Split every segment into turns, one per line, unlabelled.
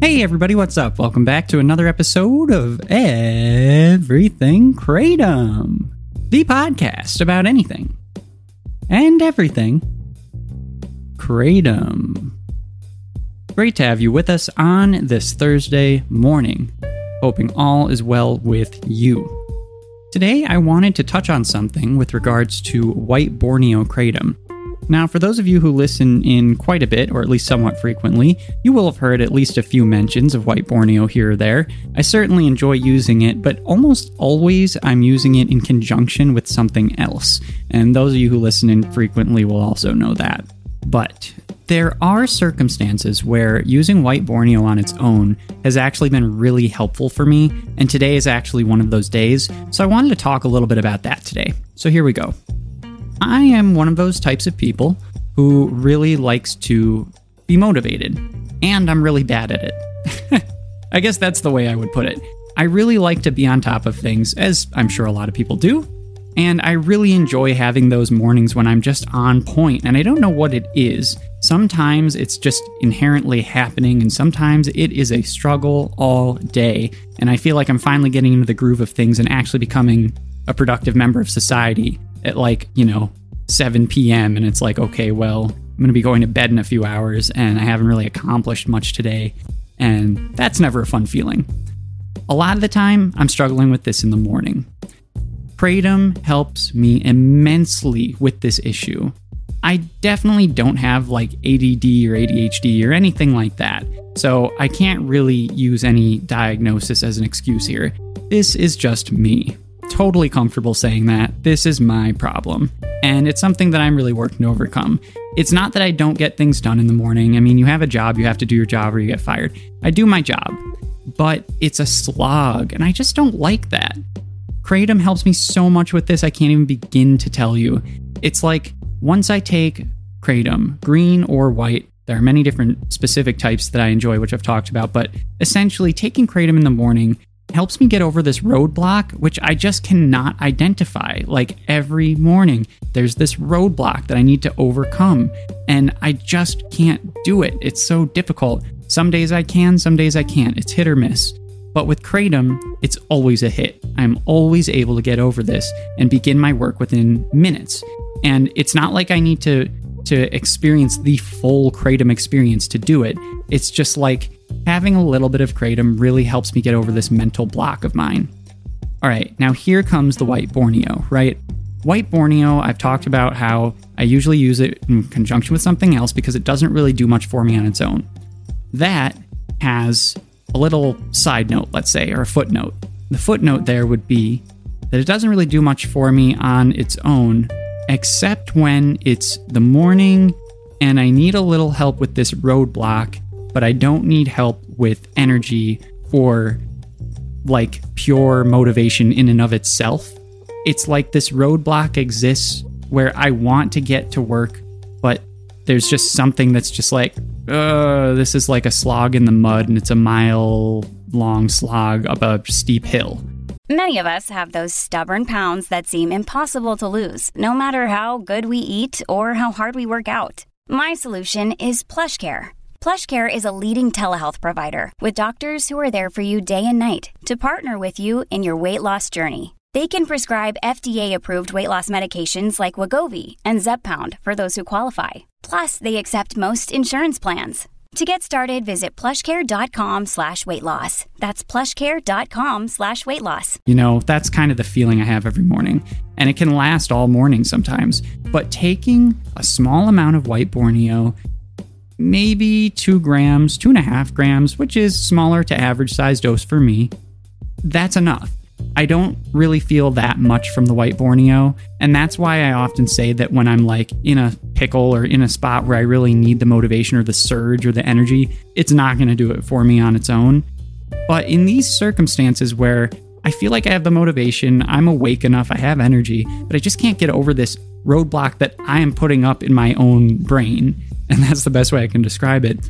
Hey everybody, what's up? Welcome back to another episode of Everything Kratom, the podcast about anything and everything Kratom. Great to have you with us on this Thursday morning. Hoping all is well with you. Today, I wanted to touch on something with regards to white Borneo kratom. Now, for those of you who listen in quite a bit, or at least somewhat frequently, you will have heard at least a few mentions of white Borneo here or there. I certainly enjoy using it, but almost always I'm using it in conjunction with something else. And those of you who listen in frequently will also know that. But there are circumstances where using white Borneo on its own has actually been really helpful for me, and today is actually one of those days, so I wanted to talk a little bit about that today. So here we go. I am one of those types of people who really likes to be motivated, and I'm really bad at it. I guess that's the way I would put it. I really like to be on top of things, as I'm sure a lot of people do, and I really enjoy having those mornings when I'm just on point, and I don't know what it is. Sometimes it's just inherently happening, and sometimes it is a struggle all day. And I feel like I'm finally getting into the groove of things and actually becoming a productive member of society at like, you know, 7 p.m. And it's like, okay, well, I'm going to be going to bed in a few hours, and I haven't really accomplished much today. And that's never a fun feeling. A lot of the time, I'm struggling with this in the morning. Kratom helps me immensely with this issue. I definitely don't have like ADD or ADHD or anything like that. So I can't really use any diagnosis as an excuse here. This is just me. Totally comfortable saying that. This is my problem. And it's something that I'm really working to overcome. It's not that I don't get things done in the morning. I mean, you have a job, you have to do your job or you get fired. I do my job, but it's a slog, and I just don't like that. Kratom helps me so much with this, I can't even begin to tell you. It's like once I take kratom, green or white, there are many different specific types that I enjoy, which I've talked about, but essentially taking kratom in the morning helps me get over this roadblock, which I just cannot identify. Like every morning, there's this roadblock that I need to overcome, and I just can't do it. It's so difficult. Some days I can, some days I can't. It's hit or miss. But with Kratom, it's always a hit. I'm always able to get over this and begin my work within minutes. And it's not like I need to to experience the full kratom experience to do it. It's just like having a little bit of kratom really helps me get over this mental block of mine. All right, now here comes the white Borneo, right? White Borneo, I've talked about how I usually use it in conjunction with something else because it doesn't really do much for me on its own. That has a little side note, let's say, or a footnote. The footnote there would be that it doesn't really do much for me on its own, except when it's the morning and I need a little help with this roadblock, but I don't need help with energy or like pure motivation in and of itself. It's like this roadblock exists where I want to get to work, but there's just something that's just like, uh, this is like a slog in the mud and it's a mile long slog up a steep hill.
Many of us have those stubborn pounds that seem impossible to lose, no matter how good we eat or how hard we work out. My solution is PlushCare. PlushCare is a leading telehealth provider with doctors who are there for you day and night to partner with you in your weight loss journey. They can prescribe FDA-approved weight loss medications like Wegovy and Zepbound for those who qualify. Plus, they accept most insurance plans. To get started, visit plushcare.com slash weight loss. That's plushcare.com slash weight loss.
You know, that's kind of the feeling I have every morning, and it can last all morning sometimes. But taking a small amount of white Borneo, maybe two grams, two and a half grams, which is smaller to average size dose for me, that's enough. I don't really feel that much from the white Borneo. And that's why I often say that when I'm like in a pickle or in a spot where I really need the motivation or the surge or the energy, it's not going to do it for me on its own. But in these circumstances where I feel like I have the motivation, I'm awake enough, I have energy, but I just can't get over this roadblock that I am putting up in my own brain. And that's the best way I can describe it.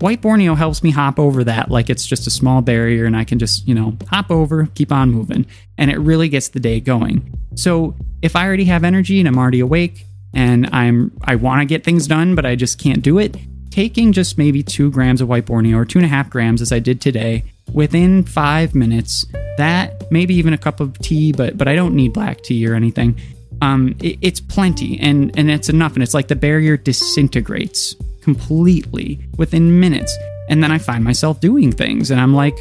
White Borneo helps me hop over that like it's just a small barrier and I can just, you know, hop over, keep on moving, and it really gets the day going. So if I already have energy and I'm already awake and I'm I want to get things done, but I just can't do it, taking just maybe two grams of white Borneo or two and a half grams as I did today, within five minutes, that maybe even a cup of tea, but but I don't need black tea or anything. Um, it, it's plenty and and it's enough, and it's like the barrier disintegrates completely within minutes. And then I find myself doing things and I'm like,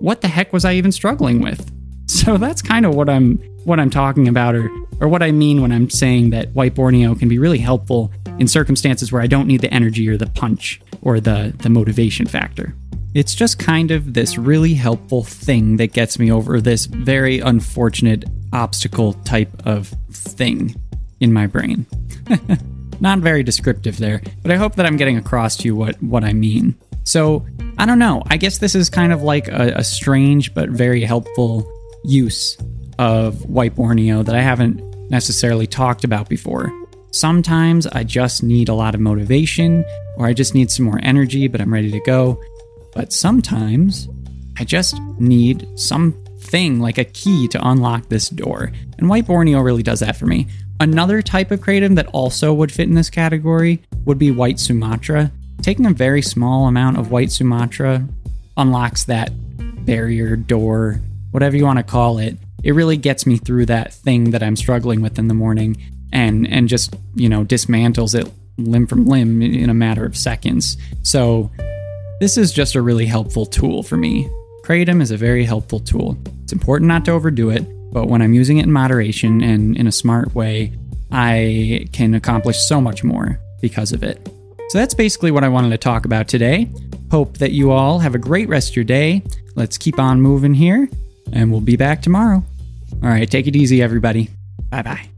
what the heck was I even struggling with? So that's kind of what I'm what I'm talking about or or what I mean when I'm saying that white Borneo can be really helpful in circumstances where I don't need the energy or the punch or the the motivation factor. It's just kind of this really helpful thing that gets me over this very unfortunate obstacle type of thing in my brain. Not very descriptive there, but I hope that I'm getting across to you what, what I mean. So, I don't know. I guess this is kind of like a, a strange but very helpful use of white Borneo that I haven't necessarily talked about before. Sometimes I just need a lot of motivation, or I just need some more energy, but I'm ready to go. But sometimes I just need something like a key to unlock this door. And White Borneo really does that for me. Another type of kratom that also would fit in this category would be white Sumatra. Taking a very small amount of white Sumatra unlocks that barrier, door, whatever you want to call it. It really gets me through that thing that I'm struggling with in the morning and and just, you know, dismantles it limb from limb in a matter of seconds. So this is just a really helpful tool for me. Kratom is a very helpful tool. It's important not to overdo it, but when I'm using it in moderation and in a smart way, I can accomplish so much more because of it. So that's basically what I wanted to talk about today. Hope that you all have a great rest of your day. Let's keep on moving here, and we'll be back tomorrow. All right, take it easy, everybody. Bye bye.